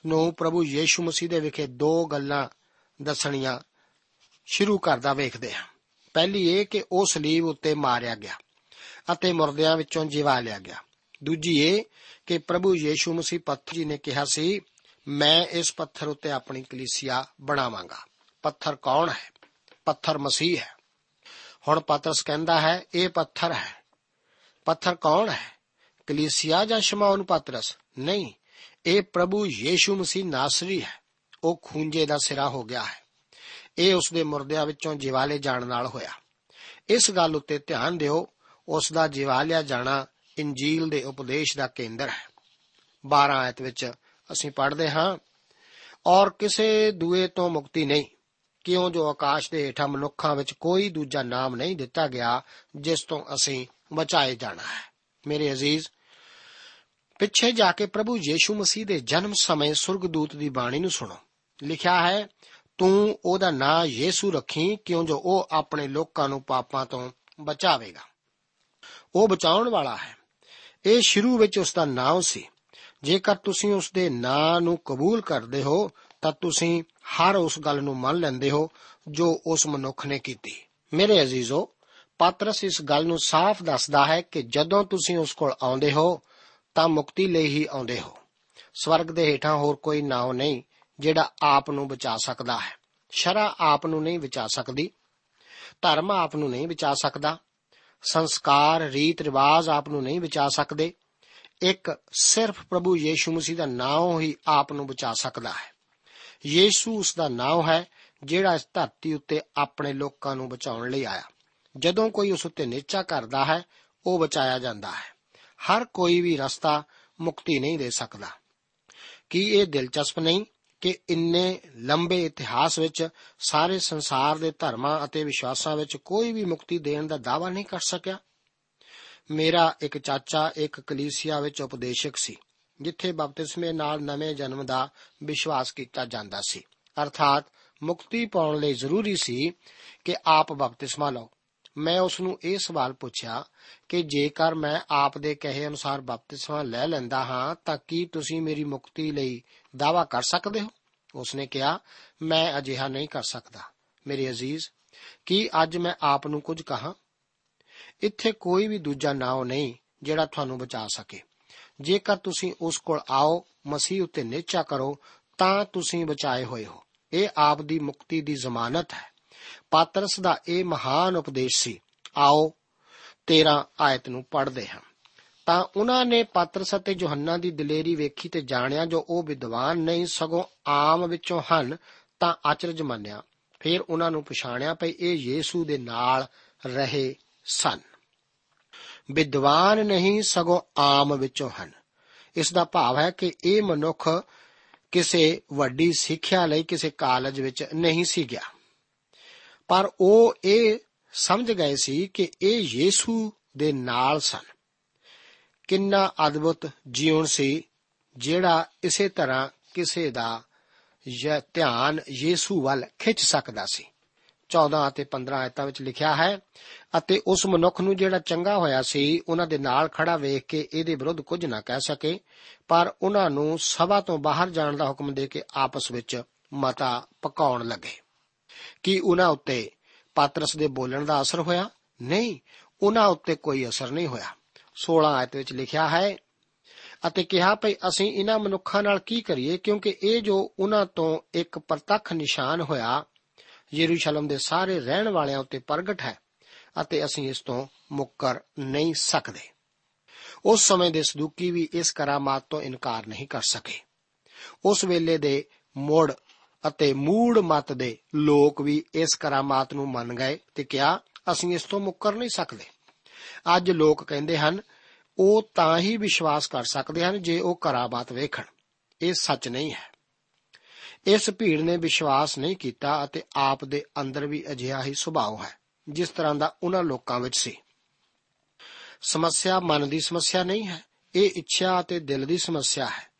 ਨੂੰ ਪ੍ਰਭੂ ਯੀਸ਼ੂ ਮਸੀਹ ਦੇ ਵਿਖੇ ਦੋ ਗੱਲਾਂ ਦੱਸਣੀਆਂ ਸ਼ੁਰੂ ਕਰਦਾ ਵੇਖਦੇ ਹਾਂ। ਪਹਿਲੀ ਇਹ ਕਿ ਉਹ ਸਲੀਬ ਉੱਤੇ ਮਾਰਿਆ ਗਿਆ ਅਤੇ ਮੁਰਦਿਆਂ ਵਿੱਚੋਂ ਜਿਵਾ ਲਿਆ ਗਿਆ। ਦੂਜੀ ਇਹ ਕਿ ਪ੍ਰਭੂ ਯੀਸ਼ੂ ਮਸੀਹ ਪੱਥਰ ਜੀ ਨੇ ਕਿਹਾ ਸੀ, ਮੈਂ ਇਸ ਪੱਥਰ ਉੱਤੇ ਆਪਣੀ ਕਲੀਸਿਆ ਬਣਾਵਾਂਗਾ। ਪੱਥਰ ਕੌਣ ਹੈ? ਪੱਥਰ ਮਸੀਹ ਹੈ। ਹੁਣ ਪਤਰਸ ਕਹਿੰਦਾ ਹੈ, ਇਹ ਪੱਥਰ ਹੈ। ਪੱਥਰ ਕੌਣ ਹੈ? ਕਲੀਸਿਆ ਜਾਂ ਸ਼ਮਾਉਨ ਪਤਰਸ? ਨਹੀਂ, ਇਹ ਪ੍ਰਭੂ ਯੀਸ਼ੂ ਮਸੀਹ ਨਾਸਰੀ ਹੈ। ਉਹ ਖੂੰਜੇ ਦਾ ਸਿਰਾ ਹੋ ਗਿਆ ਹੈ। ਇਹ ਉਸ ਦੇ ਮੁਰਦਿਆਂ ਵਿੱਚੋਂ ਜਿਵਾਲੇ ਜਾਣ ਨਾਲ ਹੋਇਆ। ਇਸ ਗੱਲ ਉੱਤੇ ਧਿਆਨ ਦਿਓ ਉਸ ਦਾ ਜਿਵਾਲਿਆ ਜਾਣਾ ਇੰਜੀਲ ਦੇ ਉਪਦੇਸ਼ ਦਾ ਕੇਂਦਰ ਹੈ। 12 ਆਇਤ ਵਿੱਚ ਅਸੀਂ ਪੜ੍ਹਦੇ ਹਾਂ, ਔਰ ਕਿਸੇ ਦੂਏ ਤੋਂ ਮੁਕਤੀ ਨਹੀਂ। ਕਿਉਂ ਜੋ ਆਕਾਸ਼ ਦੇ ਹੇਠਾਂ ਮਨੁੱਖਾਂ ਵਿੱਚ ਕੋਈ ਦੂਜਾ ਨਾਮ ਨਹੀਂ ਦਿੱਤਾ ਗਿਆ, ਜਿਸ ਤੋਂ ਅਸੀਂ ਬਚਾਏ ਜਾਣਾ ਹੈ। ਮੇਰੇ ਅਜ਼ੀਜ਼, ਪਿੱਛੇ ਜਾ ਕੇ ਪ੍ਰਭੂ ਯੀਸ਼ੂ ਮਸੀਹ ਦੇ ਜਨਮ ਸਮੇਂ ਸੁਰਗਦੂਤ ਦੀ ਬਾਣੀ ਨੂੰ ਸੁਣੋ। ਲਿਖਿਆ ਹੈ, ਤੂੰ ਉਹਦਾ ਨਾਂ ਯੀਸ਼ੂ ਰੱਖੀ, ਕਿਉਂ ਜੋ ਉਹ ਆਪਣੇ ਲੋਕਾਂ ਨੂੰ ਪਾਪਾਂ ਤੋਂ ਬਚਾਵੇਗਾ। ਉਹ ਬਚਾਉਣ ਵਾਲਾ ਹੈ। ਇਹ ਸ਼ੁਰੂ ਵਿੱਚ ਉਸ ਦਾ ਨਾਮ ਸੀ। ਜੇਕਰ ਤੁਸੀਂ ਉਸ ਦੇ ਨਾਂ ਨੂੰ ਕਬੂਲ ਕਰਦੇ ਹੋ ਤਾਂ ਤੁਸੀਂ ਹਰ ਉਸ ਗੱਲ ਨੂੰ ਮੰਨ ਲੈਂਦੇ ਹੋ ਜੋ ਉਸ ਮਨੁੱਖ ਨੇ ਕੀਤੀ। ਮੇਰੇ ਅਜ਼ੀਜ਼ੋ, ਪਾਤਰਸ ਇਸ ਗੱਲ ਨੂੰ ਸਾਫ਼ ਦੱਸਦਾ ਹੈ ਕਿ ਜਦੋਂ ਤੁਸੀਂ ਉਸ ਕੋਲ ਆਉਂਦੇ ਹੋ, ਤਾਂ ਮੁਕਤੀ ਲਈ ਹੀ ਆਉਂਦੇ ਹੋ। ਸਵਰਗ ਦੇ ਹੇਠਾਂ ਹੋਰ ਕੋਈ ਨਾਮ ਨਹੀਂ ਜਿਹੜਾ ਆਪ ਨੂੰ ਬਚਾ ਸਕਦਾ ਹੈ। ਸ਼ਰਾ ਆਪ ਨੂੰ ਨਹੀਂ ਬਚਾ ਸਕਦੀ, ਧਰਮ ਆਪ ਨੂੰ ਨਹੀਂ ਬਚਾ ਸਕਦਾ, ਸੰਸਕਾਰ, ਰੀਤ, ਰਿਵਾਜ ਆਪ ਨੂੰ ਨਹੀਂ ਬਚਾ ਸਕਦੇ, ਇੱਕ ਸਿਰਫ ਪ੍ਰਭੂ ਯੀਸ਼ੂ ਮਸੀਹ ਦਾ ਨਾਮ ਹੀ ਆਪ ਨੂੰ ਬਚਾ ਸਕਦਾ ਹੈ। ਯੀਸ਼ੂ ਉਸ ਦਾ ਨਾਮ ਹੈ, ਜਿਹੜਾ ਇਸ ਧਰਤੀ ਉੱਤੇ ਆਪਣੇ ਲੋਕਾਂ ਨੂੰ ਬਚਾਉਣ ਲਈ ਆਇਆ। ਜਦੋਂ ਕੋਈ ਉਸ ਉੱਤੇ ਨਿਚਾ ਕਰਦਾ ਹੈ, ਉਹ ਬਚਾਇਆ ਜਾਂਦਾ ਹੈ। ਹਰ ਕੋਈ ਵੀ ਰਸਤਾ ਮੁਕਤੀ ਨਹੀਂ ਦੇ ਸਕਦਾ। ਕੀ ਇਹ ਦਿਲਚਸਪ ਨਹੀਂ ਕਿ ਇੰਨੇ ਲੰਬੇ ਇਤਿਹਾਸ ਵਿੱਚ ਸਾਰੇ ਸੰਸਾਰ ਦੇ ਧਰਮਾਂ ਅਤੇ ਵਿਸ਼ਵਾਸਾਂ ਵਿੱਚ ਕੋਈ ਵੀ ਮੁਕਤੀ ਦੇਣ ਦਾ ਦਾਅਵਾ ਨਹੀਂ ਕਰ ਸਕਿਆ? ਮੇਰਾ ਇੱਕ ਚਾਚਾ ਇੱਕ ਕਲੀਸਿਆ ਵਿੱਚ ਉਪਦੇਸ਼ਕ ਸੀ। ਜਿੱਥੇ ਬਪਤਿਸਮੇ ਨਾਲ ਨਵੇਂ ਜਨਮ ਦਾ ਵਿਸ਼ਵਾਸ ਕੀਤਾ ਜਾਂਦਾ ਸੀ। ਅਰਥਾਤ ਮੁਕਤੀ ਪਾਉਣ ਲਈ ਜ਼ਰੂਰੀ ਸੀ ਕਿ ਆਪ ਬਪਤਿਸਮਾ ਲਓ। ਮੈਂ ਉਸ ਨੂੰ ਇਹ ਸਵਾਲ ਪੁੱਛਿਆ ਕਿ ਜੇਕਰ ਮੈਂ ਆਪ ਦੇ ਕਹੇ ਅਨੁਸਾਰ ਬਪਤਿਸਮਾ ਲੈ ਲੈਂਦਾ ਹਾਂ, ਤਾਂ ਕੀ ਤੁਸੀਂ ਮੇਰੀ ਮੁਕਤੀ ਲਈ ਦਾਵਾ ਕਰ ਸਕਦੇ ਹੋ? ਉਸਨੇ ਕਿਹਾ, ਮੈਂ ਅਜਿਹਾ ਨਹੀਂ ਕਰ ਸਕਦਾ। ਮੇਰੇ ਅਜ਼ੀਜ਼, ਕੀ ਅੱਜ ਮੈਂ ਆਪ ਨੂੰ ਕੁਝ ਕਹਾ? ਇੱਥੇ ਕੋਈ ਵੀ ਦੂਜਾ ਨਾਮ ਨਹੀਂ ਜਿਹੜਾ ਤੁਹਾਨੂੰ ਬਚਾ ਸਕੇ। ਜੇਕਰ ਤੁਸੀਂ ਉਸ ਕੋਲ ਆਓ, ਮਸੀਹ ਉੱਤੇ ਨਿਚਾ ਕਰੋ, ਤਾਂ ਤੁਸੀਂ ਬਚਾਏ ਹੋਏ ਹੋ। ਇਹ ਆਪ ਦੀ ਮੁਕਤੀ ਦੀ ਜ਼ਮਾਨਤ ਹੈ। ਪਾਤਰਸ ਦਾ ਇਹ ਮਹਾਨ ਉਪਦੇਸ਼ ਸੀ, ਆਓ 13 ਆਇਤ ਨੂੰ ਪੜ੍ਹਦੇ ਹਾਂ। ਤਾਂ ਉਹਨਾਂ ਨੇ ਪਾਤਰਸ ਅਤੇ ਯੋਹੰਨਾ ਦੀ ਦਲੇਰੀ ਵੇਖੀ ਤੇ ਜਾਣਿਆ, ਜੋ ਉਹ ਵਿਦਵਾਨ ਨਹੀਂ, ਸਗੋਂ ਆਮ ਵਿੱਚੋਂ ਹਨ, ਤਾਂ ਅਚਰਜ ਮੰਨਿਆ। ਫਿਰ ਉਹਨਾਂ ਨੂੰ ਪਛਾਣਿਆ ਭਈ ਇਹ ਯੀਸੂ ਦੇ ਨਾਲ ਰਹੇ ਸਨ। ਵਿਦਵਾਨ ਨਹੀਂ ਸਗੋਂ ਆਮ ਵਿੱਚੋਂ ਹਨ। ਇਸ ਦਾ ਭਾਵ ਹੈ ਕਿ ਇਹ ਮਨੁੱਖ ਕਿਸੇ ਵੱਡੀ ਸਿੱਖਿਆ ਲਈ ਕਿਸੇ ਕਾਲਜ ਵਿੱਚ ਨਹੀਂ ਸੀ ਗਿਆ। ਪਰ ਉਹ ਇਹ ਸਮਝ ਗਏ ਸੀ ਕਿ ਇਹ ਯੀਸੂ ਦੇ ਨਾਲ ਸਨ। ਕਿੰਨਾ ਅਦਭੁਤ ਜੀਵਨ ਸੀ ਜਿਹੜਾ ਇਸੇ ਤਰ੍ਹਾਂ ਕਿਸੇ ਦਾ ਇਹ ਧਿਆਨ ਯੀਸੂ ਵੱਲ ਖਿੱਚ ਸਕਦਾ ਸੀ। 14 ਅਤੇ 15 ਆਇਤਾਂ ਵਿੱਚ ਲਿਖਿਆ ਹੈ, ਅਤੇ ਉਸ ਮਨੁੱਖ ਨੂੰ ਜਿਹੜਾ ਚੰਗਾ ਹੋਇਆ ਸੀ, ਉਹਨਾਂ ਦੇ ਨਾਲ ਖੜਾ ਵੇਖ ਕੇ ਇਹਦੇ ਵਿਰੁੱਧ ਕੁਝ ਨਾ ਕਹਿ ਸਕੇ, ਪਰ ਉਹਨਾਂ ਨੂੰ ਸਭਾ ਤੋਂ ਬਾਹਰ ਜਾਣ ਦਾ ਹੁਕਮ ਦੇ ਕੇ ਆਪਸ ਵਿੱਚ ਮਤਾ ਪਕਾਉਣ ਲੱਗੇ। ਕਿ ਉਹਨਾਂ ਉੱਤੇ ਪਾਤਰਸ ਦੇ ਬੋਲਣ ਦਾ ਅਸਰ ਹੋਇਆ? ਨਹੀਂ, ਉਹਨਾਂ ਉੱਤੇ ਕੋਈ ਅਸਰ ਨਹੀਂ ਹੋਇਆ। 16 ਆਇਤ ਵਿੱਚ ਲਿਖਿਆ ਹੈ, ਅਤੇ ਕਿਹਾ ਭਈ ਅਸੀਂ ਇਹਨਾਂ ਮਨੁੱਖਾਂ ਨਾਲ ਕੀ ਕਰੀਏ, ਕਿਉਂਕਿ ਇਹ ਜੋ ਉਹਨਾਂ ਤੋਂ ਇੱਕ ਪ੍ਰਤੱਖ ਨਿਸ਼ਾਨ ਹੋਇਆ ਯਰੂਸ਼ਲਮ ਦੇ ਸਾਰੇ ਰਹਿਣ ਵਾਲਿਆਂ ਉੱਤੇ ਪ੍ਰਗਟ ਹੈ ਅਤੇ ਅਸੀਂ ਇਸ ਤੋਂ ਮੁੱਕਰ ਨਹੀਂ ਸਕਦੇ। ਉਸ ਸਮੇਂ ਦੇ ਸਦੂਕੀ ਵੀ ਇਸ ਕਰਾਮਾਤ ਤੋਂ ਇਨਕਾਰ ਨਹੀਂ ਕਰ ਸਕੇ। ਉਸ ਵੇਲੇ ਦੇ ਮੋੜ ਅਤੇ ਮੂੜ ਮਤ ਦੇ ਲੋਕ ਵੀ ਇਸ ਕਰਾਮਾਤ ਨੂੰ ਮੰਨ ਗਏ ਤੇ ਕਿਹਾ, ਅਸੀਂ ਇਸ ਤੋਂ ਮੁੱਕਰ ਨਹੀਂ ਸਕਦੇ। ਅੱਜ ਲੋਕ ਕਹਿੰਦੇ ਹਨ, ਉਹ ਤਾਂ ਹੀ ਵਿਸ਼ਵਾਸ ਕਰ ਸਕਦੇ ਹਨ ਜੇ ਉਹ ਕਰਾਮਾਤ ਵੇਖਣ। ਇਹ ਸੱਚ ਨਹੀਂ ਹੈ। ਇਸ ਭੀੜ ਨੇ ਵਿਸ਼ਵਾਸ ਨਹੀਂ ਕੀਤਾ ਅਤੇ ਆਪ ਦੇ ਅੰਦਰ ਵੀ ਅਜਿਹਾ ਹੀ ਸੁਭਾਅ ਹੈ, ਜਿਸ ਤਰ੍ਹਾਂ ਦਾ ਉਹਨਾਂ ਲੋਕਾਂ ਵਿੱਚ ਸੀ। ਸਮੱਸਿਆ ਮਨ ਦੀ ਸਮੱਸਿਆ ਨਹੀਂ ਹੈ, ਇਹ ਇੱਛਾ ਅਤੇ ਦਿਲ ਦੀ ਸਮੱਸਿਆ ਹੈ।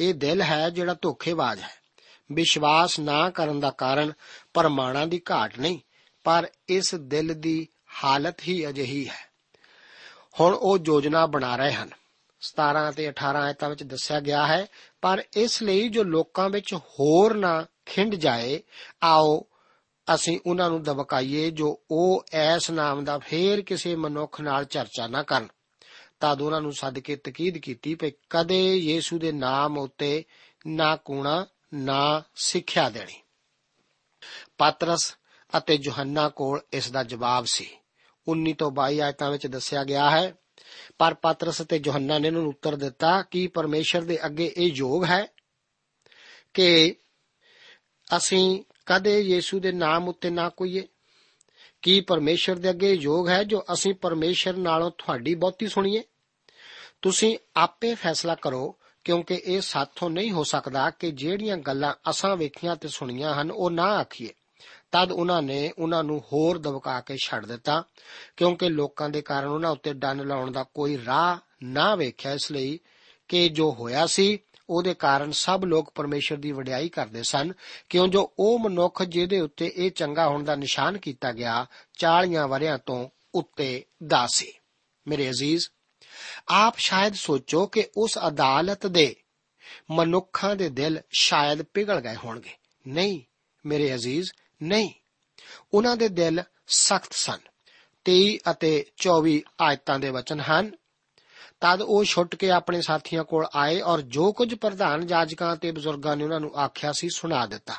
ਇਹ ਦਿਲ ਹੈ ਜਿਹੜਾ ਧੋਖੇਬਾਜ਼ ਹੈ। ਵਿਸ਼ਵਾਸ ਨਾ ਕਰਨ ਦਾ ਕਾਰਨ ਪਰਮਾਣਾ ਦੀ ਘਾਟ ਨਹੀਂ, ਪਰ ਇਸ ਦਿਲ ਦੀ ਹਾਲਤ ਹੀ ਅਜਿਹੀ ਹੈ। ਹੁਣ ਉਹ ਯੋਜਨਾ ਬਣਾ ਰਹੇ ਹਨ। 17 ਅਤੇ 18 ਆਇਤਾਂ ਵਿੱਚ ਦੱਸਿਆ ਗਿਆ ਹੈ, ਪਰ ਇਸ ਲਈ ਜੋ ਲੋਕਾਂ ਵਿੱਚ ਹੋਰ ਨਾ ਖਿੰਡ ਜਾਏ, ਆਓ ਅਸੀਂ ਉਹਨਾਂ ਨੂੰ ਦਬਕਾਈਏ ਜੋ ਉਹ ਐਸ ਨਾਮ ਦਾ ਫੇਰ ਕਿਸੇ ਮਨੁੱਖ ਨਾਲ ਚਰਚਾ ਨਾ ਕਰਨ। ਤਦ ਉਹਨਾਂ ਨੂੰ ਸੱਦ ਕੇ ਤਕੀਦ ਕੀਤੀ ਕਿ ਕਦੇ ਯੀਸ਼ੂ ਦੇ ਨਾਮ ਉੱਤੇ ਨਾ ਕੂਣਾ, ਨਾ ਸਿੱਖਿਆ ਦੇਣੀ। ਪਾਤਰਸ ਅਤੇ ਯੋਹੰਨਾ ਕੋਲ ਇਸ ਦਾ ਜਵਾਬ ਸੀ। 19 ਤੋਂ 22 ਆਇਤਾਂ ਵਿੱਚ ਦੱਸਿਆ ਗਿਆ ਹੈ ਪਰ ਪਾਤਰਸ ਅਤੇ ਯੋਹੰਨਾ ਨੇ ਉਹਨਾਂ ਨੂੰ ਉੱਤਰ ਦਿੱਤਾ ਕਿ ਪਰਮੇਸ਼ਰ ਦੇ ਅੱਗੇ ਇਹ ਯੋਗ ਹੈ ਕਿ ਅਸੀਂ ਕਦੇ ਯੀਸ਼ੂ ਦੇ ਨਾਮ ਉੱਤੇ ਨਾ ਕੋਈਏ। ਕੀ ਪਰਮੇਸ਼ਰ ਦੇ ਅੱਗੇ ਯੋਗ ਹੈ ਜੋ ਅਸੀਂ ਪਰਮੇਸ਼ਰ ਨਾਲੋਂ ਤੁਹਾਡੀ ਬਹੁਤੀ ਸੁਣੀਏ? ਤੁਸੀਂ ਆਪੇ ਫੈਸਲਾ ਕਰੋ, ਕਿਉਂਕਿ ਇਹ ਸਾਥੋਂ ਨਹੀਂ ਹੋ ਸਕਦਾ ਕਿ ਜਿਹੜੀਆਂ ਗੱਲਾਂ ਅਸਾਂ ਵੇਖੀਆਂ ਤੇ ਸੁਣੀਆਂ ਹਨ, ਉਹ ਨਾ ਆਖੀਏ। ਤਦ ਉਹਨਾਂ ਨੇ ਉਹਨਾਂ ਨੂੰ ਹੋਰ ਦਬਕਾ ਕੇ ਛੱਡ ਦਿੱਤਾ, ਕਿਉਂਕਿ ਲੋਕਾਂ ਦੇ ਕਾਰਨ ਉਹਨਾਂ ਉੱਤੇ ਡੰਨ ਲਾਉਣ ਦਾ ਕੋਈ ਰਾਹ ਨਾ ਵੇਖਿਆ, ਇਸ ਲਈ ਕਿ ਜੋ ਹੋਇਆ ਸੀ, ਉਹਦੇ ਕਾਰਨ ਸਭ ਲੋਕ ਪਰਮੇਸ਼ਰ ਦੀ ਵਡਿਆਈ ਕਰਦੇ ਸਨ, ਕਿਉਂ ਜੋ ਉਹ ਮਨੁੱਖ ਜਿਹਦੇ ਉੱਤੇ ਇਹ ਚੰਗਾ ਹੋਣ ਦਾ ਨਿਸ਼ਾਨ ਕੀਤਾ ਗਿਆ 40 ਵਰਿਆਂ ਤੋਂ ਉੱਤੇ ਦਾ ਸੀ। ਮੇਰੇ ਅਜ਼ੀਜ਼, ਆਪ ਸ਼ਾਇਦ ਸੋਚੋ ਕਿ ਉਸ ਅਦਾਲਤ ਦੇ ਮਨੁੱਖਾਂ ਦੇ ਦਿਲ ਸ਼ਾਇਦ ਪਿਘਲ ਗਏ ਹੋਣਗੇ। ਨਹੀਂ, ਮੇਰੇ ਅਜ਼ੀਜ਼ ਨਹੀਂ। ਉਹਨਾਂ ਦੇ ਦਿਲ ਸਖਤ ਸਨ। 23 ਅਤੇ 24 ਆਇਤਾਂ ਦੇ ਵਚਨ ਹਨ। ਤਦ ਉਹ ਛੁੱਟ ਕੇ ਆਪਣੇ ਸਾਥੀਆਂ ਕੋਲ ਆਏ ਔਰ ਜੋ ਕੁਝ ਪ੍ਰਧਾਨ ਜਾਜਕਾਂ ਤੇ ਬਜ਼ੁਰਗਾਂ ਨੇ ਉਹਨਾਂ ਨੂੰ ਆਖਿਆ ਸੀ ਸੁਣਾ ਦਿੱਤਾ।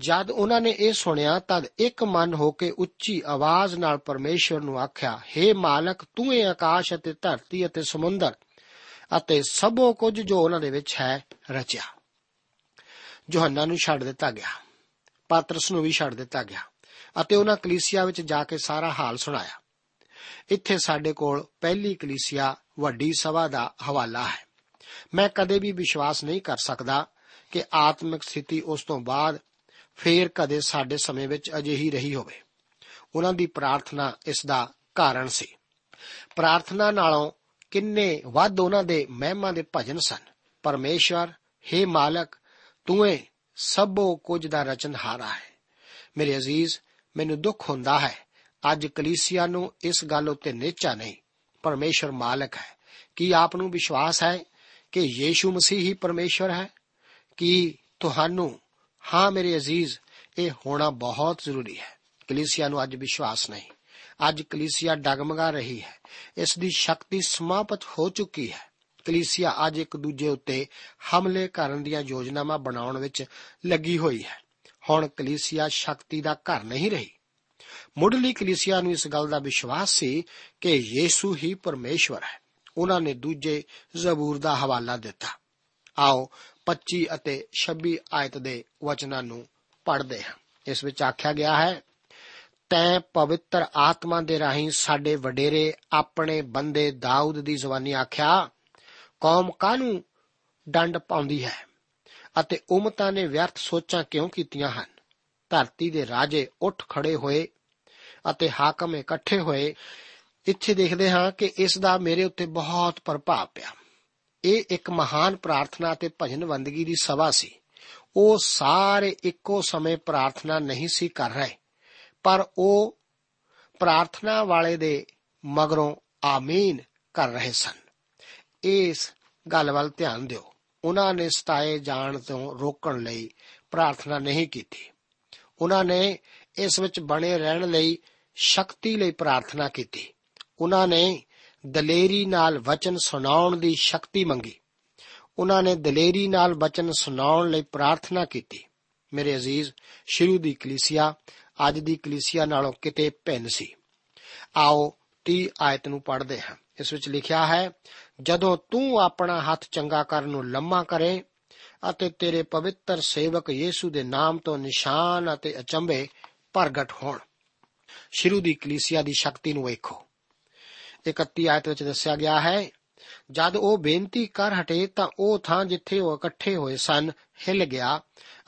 ਜਦ ਉਹਨਾਂ ਨੇ ਇਹ ਸੁਣਿਆ, ਤਦ ਇੱਕ ਮਨ ਹੋ ਕੇ ਉੱਚੀ ਆਵਾਜ਼ ਨਾਲ ਪਰਮੇਸ਼ਵਰ ਨੂੰ ਆਖਿਆ हे ਮਾਲਕ, ਤੂੰ ਇਹ ਆਕਾਸ਼ ਅਤੇ ਧਰਤੀ ਅਤੇ ਸਮੁੰਦਰ ਅਤੇ ਸਭੋ ਕੁਝ ਜੋ ਉਹਨਾਂ ਦੇ ਵਿੱਚ ਹੈ, ਰਚਿਆ। ਯੋਹੰਨਾ ਨੂੰ ਛੱਡ ਦਿੱਤਾ ਗਿਆ। ਪਾਤਰਸ ਨੂੰ ਵੀ ਛੱਡ ਦਿੱਤਾ ਗਿਆ ਅਤੇ ਉਹਨਾਂ ਕਲੀਸਿਆ ਵਿੱਚ ਜਾ ਕੇ ਸਾਰਾ ਹਾਲ ਸੁਣਾਇਆ। ਇੱਥੇ ਸਾਡੇ ਕੋਲ ਪਹਿਲੀ ਕਲੀਸਿਆ ਵੱਡੀ ਸਭਾ ਦਾ ਹਵਾਲਾ ਹੈ। ਮੈਂ ਕਦੇ ਵੀ ਵਿਸ਼ਵਾਸ ਨਹੀਂ ਕਰ ਸਕਦਾ ਕਿ ਆਤਮਿਕ ਸਥਿਤੀ ਉਸ ਤੋਂ ਬਾਅਦ ਫੇਰ ਕਦੇ ਸਾਡੇ ਸਮੇਂ ਵਿੱਚ ਅਜਿਹੀ ਰਹੀ ਹੋਵੇ। ਉਹਨਾਂ ਦੀ ਪ੍ਰਾਰਥਨਾ ਇਸ ਦਾ ਕਾਰਨ ਸੀ। ਪ੍ਰਾਰਥਨਾ ਨਾਲੋਂ ਕਿੰਨੇ ਵੱਧ ਉਹਨਾਂ ਦੇ ਮਹਿਮਾ ਦੇ ਭਜਨ ਸਨ। ਪਰਮੇਸ਼ਵਰ हे ਮਾਲਕ, ਤੂੰ ਏ ਸਭੋ ਕੁਝ ਦਾ ਰਚਨਹਾਰਾ ਹੈ। ਮੇਰੇ ਅਜ਼ੀਜ਼, ਮੈਨੂੰ ਦੁੱਖ ਹੁੰਦਾ ਹੈ। ਅੱਜ ਕਲੀਸਿਆ ਨੂੰ ਇਸ ਗੱਲ ਉੱਤੇ ਨਿਚਾ ਨਹੀਂ। ਪਰਮੇਸ਼ਰ ਮਾਲਕ ਹੈ। ਕੀ ਆਪ ਨੂੰ ਵਿਸ਼ਵਾਸ ਹੈ ਕਿ ਯੀਸ਼ੂ ਮਸੀਹ ਹੀ ਪਰਮੇਸ਼ਰ ਹੈ? ਕੀ ਤੁਹਾਨੂੰ, ਹਾਂ ਮੇਰੇ ਅਜ਼ੀਜ਼, ਇਹ ਹੋਣਾ ਬਹੁਤ ਜ਼ਰੂਰੀ ਹੈ। ਕਲੀਸਿਆ ਨੂੰ ਅੱਜ ਵਿਸ਼ਵਾਸ ਨਹੀਂ। ਅੱਜ ਕਲੀਸਿਆ ਡਗਮਗਾ ਰਹੀ ਹੈ। ਇਸ ਦੀ ਸ਼ਕਤੀ ਸਮਾਪਤ ਹੋ ਚੁੱਕੀ ਹੈ। ਕਲੀਸਿਆ ਅੱਜ ਇੱਕ ਦੂਜੇ ਉੱਤੇ ਹਮਲੇ ਕਰਨ ਦੀਆਂ ਯੋਜਨਾਵਾਂ ਬਣਾਉਣ ਵਿੱਚ ਲੱਗੀ ਹੋਈ ਹੈ। ਹੁਣ ਕਲੀਸਿਆ ਸ਼ਕਤੀ ਦਾ ਘਰ ਨਹੀਂ ਰਹੀ। ਮੁੱਢਲੀ ਕਲੀਸਿਆ ਨੂੰ ਇਸ ਗੱਲ ਦਾ ਵਿਸ਼ਵਾਸ ਸੀ ਕਿ ਯੀਸ਼ੂ ਹੀ ਪਰਮੇਸ਼ਵਰ ਹੈ। ਉਹਨਾਂ ਨੇ ਦੂਜੇ ਜ਼ਬੂਰ ਦਾ ਹਵਾਲਾ ਦਿੱਤਾ। ਆਓ 25 ਅਤੇ 26 ਆਇਤ ਦੇ ਵਚਨਾਂ ਨੂੰ ਪੜ੍ਹਦੇ ਹਾਂ। ਇਸ ਵਿੱਚ ਆਖਿਆ ਗਿਆ ਹੈ, ਤੈਂ ਪਵਿੱਤਰ ਆਤਮਾ ਦੇ ਰਾਹੀਂ ਸਾਡੇ ਵਡੇਰੇ ਆਪਣੇ ਬੰਦੇ ਦਾਊਦ ਦੀ ਜ਼ੁਬਾਨੀ ਆਖਿਆ ਕੌਮ ਕਾਹਨੂੰ ਡੰਡ ਪਾਉਂਦੀ ਹੈ? ਅਤੇ ਉਮਤਾਂ ਨੇ ਵਿਅਰਥ ਸੋਚਾਂ ਕਿਉਂ ਕੀਤੀਆਂ ਹਨ? ਧਰਤੀ ਦੇ ਰਾਜੇ ਉੱਠ ਖੜੇ ਹੋਏ ਅਤੇ ਹਾਕਮ ਇਕੱਠੇ ਹੋਏ। ਇੱਥੇ ਦੇਖਦੇ ਹਾਂ ਕਿ ਇਸ ਦਾ ਮੇਰੇ ਉੱਤੇ ਬਹੁਤ ਪ੍ਰਭਾਵ ਪਿਆ। ਇਹ ਇੱਕ ਮਹਾਨ ਪ੍ਰਾਰਥਨਾ ਤੇ ਭਜਨ ਬੰਦਗੀ ਦੀ ਸਭਾ ਸੀ। ਉਹ ਸਾਰੇ ਇੱਕੋ ਸਮੇਂ ਪ੍ਰਾਰਥਨਾ ਨਹੀਂ ਸੀ ਕਰ ਰਹੇ, ਪਰ ਉਹ ਪ੍ਰਾਰਥਨਾ ਵਾਲੇ ਦੇ ਮਗਰੋਂ ਆਮੀਨ ਕਰ ਰਹੇ ਸਨ। ਇਸ ਗੱਲ ਵੱਲ ਧਿਆਨ ਦਿਓ। ਉਹਨਾਂ ਨੇ ਸਤਾਏ ਜਾਣ ਤੋਂ ਰੋਕਣ ਲਈ ਪ੍ਰਾਰਥਨਾ ਨਹੀਂ ਕੀਤੀ। ਉਹਨਾਂ ਨੇ ਇਸ ਵਿੱਚ ਬਣੇ ਰਹਿਣ ਲਈ ਸ਼ਕਤੀ ਲਈ ਪ੍ਰਾਰਥਨਾ ਕੀਤੀ। ਉਹਨਾਂ ਨੇ ਦਲੇਰੀ ਨਾਲ ਵਚਨ ਸੁਣਾਉਣ ਦੀ ਸ਼ਕਤੀ ਮੰਗੀ। ਉਹਨਾਂ ਨੇ ਦਲੇਰੀ ਨਾਲ ਵਚਨ ਸੁਣਾਉਣ ਲਈ ਪ੍ਰਾਰਥਨਾ ਕੀਤੀ। ਮੇਰੇ ਅਜ਼ੀਜ਼, ਸ਼ੁਰੂ ਦੀ ਕਲੀਸਿਆ ਅੱਜ ਦੀ ਕਲੀਸਿਆ ਨਾਲੋਂ ਕਿਤੇ ਭਿੰਨ ਸੀ। ਆਓ 30 ਆਇਤ ਨੂੰ ਪੜ੍ਹਦੇ ਹਾਂ। ਇਸ ਵਿੱਚ ਲਿਖਿਆ ਹੈ, ਜਦੋਂ ਤੂੰ ਆਪਣਾ ਹੱਥ ਚੰਗਾ ਕਰਨ ਨੂੰ ਲੰਮਾ ਕਰੇ ਅਤੇ ਤੇਰੇ ਪਵਿੱਤਰ ਸੇਵਕ ਯੀਸ਼ੂ ਦੇ ਨਾਮ ਤੋਂ ਨਿਸ਼ਾਨ ਅਤੇ ਅਚੰਭੇ ਪ੍ਰਗਟ ਹੋਣ। ਸ਼ੁਰੂ ਦੀ ਕਲੀਸਿਆ ਦੀ ਸ਼ਕਤੀ ਨੂੰ ਵੇਖੋ। 31 ਆਇਤ ਵਿੱਚ ਦੱਸਿਆ ਗਿਆ ਹੈ, ਜਦ ਉਹ ਬੇਨਤੀ ਕਰ ਹਟੇ ਤਾਂ ਉਹ ਥਾਂ ਜਿੱਥੇ ਉਹ ਇਕੱਠੇ ਹੋਏ ਸਨ ਹਿੱਲ ਗਿਆ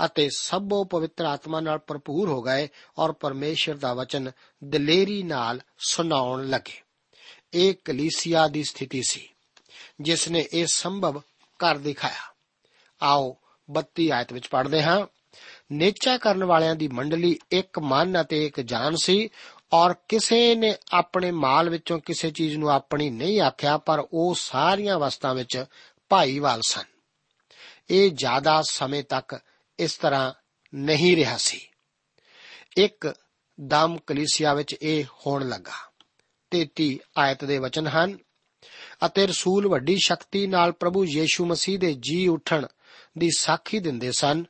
ਅਤੇ ਸਭੋ ਪਵਿੱਤਰ ਆਤਮਾ ਨਾਲ ਭਰਪੂਰ ਹੋ ਗਏ ਔਰ ਪਰਮੇਸ਼ਰ ਦਾ ਵਚਨ ਦਲੇਰੀ ਨਾਲ ਸੁਣਾਉਣ ਲੱਗੇ। ਇਹ ਕਲੀਸਿਆ ਦੀ ਸਥਿਤੀ ਸੀ, ਜਿਸ ਨੇ ਇਹ ਸੰਭਵ ਕਰ ਦਿਖਾਇਆ। ਆਓ 32 ਆਇਤ ਵਿੱਚ ਪੜ੍ਹਦੇ ਹਾਂ। ਨੇਚਾ ਕਰਨ ਵਾਲਿਆਂ ਦੀ ਮੰਡਲੀ ਇੱਕ ਮਨ ਅਤੇ ਇੱਕ ਜਾਨ ਸੀ ਔਰ ਕਿਸੇ ਨੇ ਆਪਣੇ ਮਾਲ ਵਿੱਚੋਂ ਕਿਸੇ ਚੀਜ਼ ਨੂੰ ਆਪਣੀ ਨਹੀਂ ਆਖਿਆ, ਪਰ ਉਹ ਸਾਰੀਆਂ ਵਸਤਾਂ ਵਿੱਚ ਭਾਈਵਾਲ ਸਨ। ਇਹ ਜ਼ਿਆਦਾ ਸਮੇਂ ਤੱਕ ਇਸ ਤਰ੍ਹਾਂ ਨਹੀਂ ਰਿਹਾ ਸੀ। ਇੱਕ ਦਮ ਕਲੀਸਿਆ ਵਿੱਚ ਇਹ ਹੋਣ ਲੱਗਾ। 33 ਆਇਤ ਦੇ ਵਚਨ ਹਨ, ਅਤੇ ਰਸੂਲ ਵੱਡੀ ਸ਼ਕਤੀ ਨਾਲ ਪ੍ਰਭੂ ਯੀਸ਼ੂ ਮਸੀਹ ਦੇ ਜੀ ਉਠਣ ਦੀ ਸਾਖੀ ਦਿੰਦੇ ਸਨ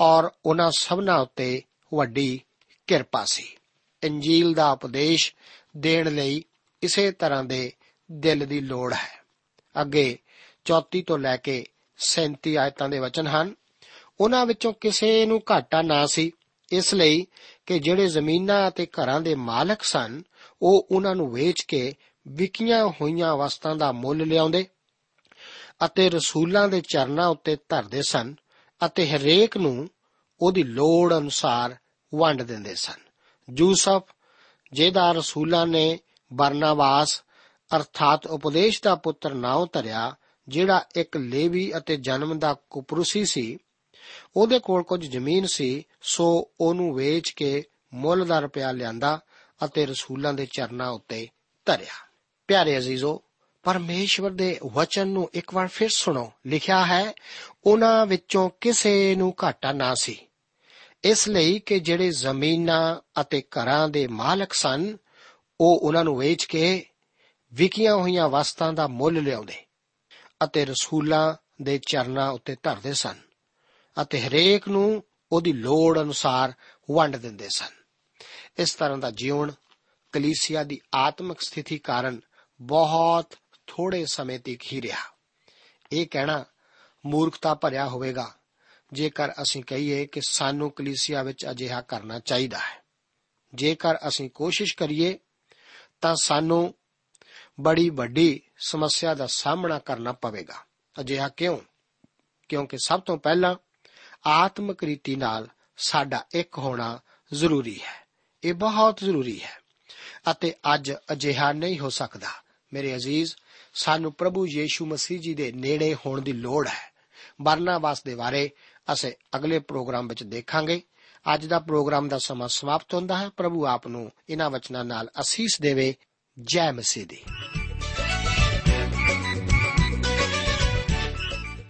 ਔਰ ਉਹਨਾਂ ਸਭਨਾਂ ਉੱਤੇ ਵੱਡੀ ਕਿਰਪਾ ਸੀ। ਇੰਜੀਲ ਦਾ ਉਪਦੇਸ਼ ਦੇਣ ਲਈ ਇਸੇ ਤਰ੍ਹਾਂ ਦੇ ਦਿਲ ਦੀ ਲੋੜ ਹੈ। ਅੱਗੇ 34 ਤੋਂ ਲੈ ਕੇ 37 ਆਇਤਾਂ ਦੇ ਵਚਨ ਹਨ। ਉਹਨਾਂ ਵਿੱਚੋਂ ਕਿਸੇ ਨੂੰ ਘਾਟਾ ਨਾ ਸੀ। ਇਸ ਲਈ ਕਿ ਜਿਹੜੇ ਜ਼ਮੀਨਾਂ ਅਤੇ ਘਰਾਂ ਦੇ ਮਾਲਕ ਸਨ, ਉਹ ਉਹਨਾਂ ਨੂੰ ਵੇਚ ਕੇ ਵਿਕੀਆਂ ਹੋਈਆਂ ਵਸਤਾਂ ਦਾ ਮੁੱਲ ਲਿਆਉਂਦੇ ਅਤੇ ਰਸੂਲਾਂ ਦੇ ਚਰਨਾਂ ਉੱਤੇ ਧਰਦੇ ਸਨ ਅਤੇ ਹਰੇਕ ਨੂੰ ਉਹਦੀ ਲੋੜ ਅਨੁਸਾਰ ਵੰਡ ਦਿੰਦੇ ਸਨ। ਯੂਸਫ, ਜਿਹਦਾ ਰਸੂਲਾਂ ਨੇ ਬਰਨਾਵਾਸ ਅਰਥਾਤ ਉਪਦੇਸ਼ ਦਾ ਪੁੱਤਰ ਨਾਉ ਧਰਿਆ ਜਿਹੜਾ ਇੱਕ ਲੇਵੀ ਅਤੇ ਜਨਮ ਦਾ ਕੁਪਰੂਸੀ ਸੀ, ਉਹਦੇ ਕੋਲ ਕੁਝ ਜ਼ਮੀਨ ਸੀ, ਸੋ ਉਹਨੂੰ ਵੇਚ ਕੇ ਮੁੱਲ ਦਾ ਰੁਪਿਆ ਲਿਆਂਦਾ ਅਤੇ ਰਸੂਲਾਂ ਦੇ ਚਰਨਾਂ ਉੱਤੇ ਧਰਿਆ। ਪਿਆਰੇ ਅਜ਼ੀਜ਼ੋ, ਪਰਮੇਸ਼ਵਰ ਦੇ ਵਚਨ ਨੂੰ ਇੱਕ ਵਾਰ ਫਿਰ ਸੁਣੋ। ਲਿਖਿਆ ਹੈ, ਉਹਨਾਂ ਵਿੱਚੋਂ ਕਿਸੇ ਨੂੰ ਘਾਟਾ ਨਾ ਸੀ। ਇਸ ਲਈ ਕਿ ਜਿਹੜੇ ਜ਼ਮੀਨਾਂ ਅਤੇ ਘਰਾਂ ਦੇ ਮਾਲਕ ਸਨ, ਉਹ ਉਹਨਾਂ ਨੂੰ ਵੇਚ ਕੇ ਵਿਕੀਆਂ ਹੋਈਆਂ ਵਸਤਾਂ ਦਾ ਮੁੱਲ ਲਿਆਉਂਦੇ। ਅਤੇ ਰਸੂਲਾਂ ਦੇ ਚਰਨਾਂ ਉੱਤੇ ਧਰਦੇ ਸਨ ਅਤੇ ਹਰੇਕ ਨੂੰ ਉਹਦੀ ਲੋੜ ਅਨੁਸਾਰ ਵੰਡ ਦਿੰਦੇ ਸਨ। ਇਸ ਤਰ੍ਹਾਂ ਦਾ ਜੀਵਨ ਕਲੀਸਿਆ ਦੀ ਆਤਮਿਕ ਸਥਿਤੀ ਕਾਰਨ ਬਹੁਤ ਥੋੜੇ ਸਮੇਂ ਤੱਕ ਹੀ ਰਿਹਾ। ਇਹ ਕਹਿਣਾ ਮੂਰਖਤਾ ਭਰਿਆ ਹੋਵੇਗਾ, ਜੇਕਰ ਅਸੀਂ ਕਹੀਏ ਕਿ ਸਾਨੂੰ ਕਲੀਸਿਆ ਵਿੱਚ ਅਜਿਹਾ ਕਰਨਾ ਚਾਹੀਦਾ ਹੈ। ਜੇਕਰ ਅਸੀਂ ਕੋਸ਼ਿਸ਼ ਕਰੀਏ ਤਾਂ ਸਾਨੂੰ ਬੜੀ ਵੱਡੀ ਸਮੱਸਿਆ ਦਾ ਸਾਹਮਣਾ ਕਰਨਾ ਪਵੇਗਾ। ਅਜਿਹਾ ਕਿਉਂ? ਕਿਉਂਕਿ ਸਭ ਤੋਂ ਪਹਿਲਾਂ ਆਤਮਿਕ ਰੀਤੀ ਨਾਲ ਸਾਡਾ ਇੱਕ ਹੋਣਾ ਜ਼ਰੂਰੀ ਹੈ। ਇਹ ਬਹੁਤ ਜ਼ਰੂਰੀ ਹੈ। ਅਤੇ ਅੱਜ ਅਜਿਹਾ ਨਹੀਂ ਹੋ ਸਕਦਾ। ਮੇਰੇ ਅਜ਼ੀਜ਼, ਸਾਨੂੰ ਪ੍ਰਭੂ ਯੀਸ਼ੂ ਮਸੀਹ ਜੀ ਦੇ ਨੇੜੇ ਹੋਣ ਦੀ ਲੋੜ ਹੈ। ਬਰਨਾਬਾਸ ਦੇ ਬਾਰੇ ਅਸੀਂ ਅਗਲੇ ਪ੍ਰੋਗਰਾਮ ਵਿੱਚ ਦੇਖਾਂਗੇ। ਅੱਜ ਦਾ ਪ੍ਰੋਗਰਾਮ ਦਾ ਸਮਾਂ ਸਮਾਪਤ ਹੁੰਦਾ ਹੈ। ਪ੍ਰਭੂ ਆਪ ਨੂੰ ਇਹਨਾਂ ਵਚਨਾਂ ਨਾਲ ਅਸੀਸ ਦੇਵੇ। ਜੈ ਮਸੀਹ ਦੀ।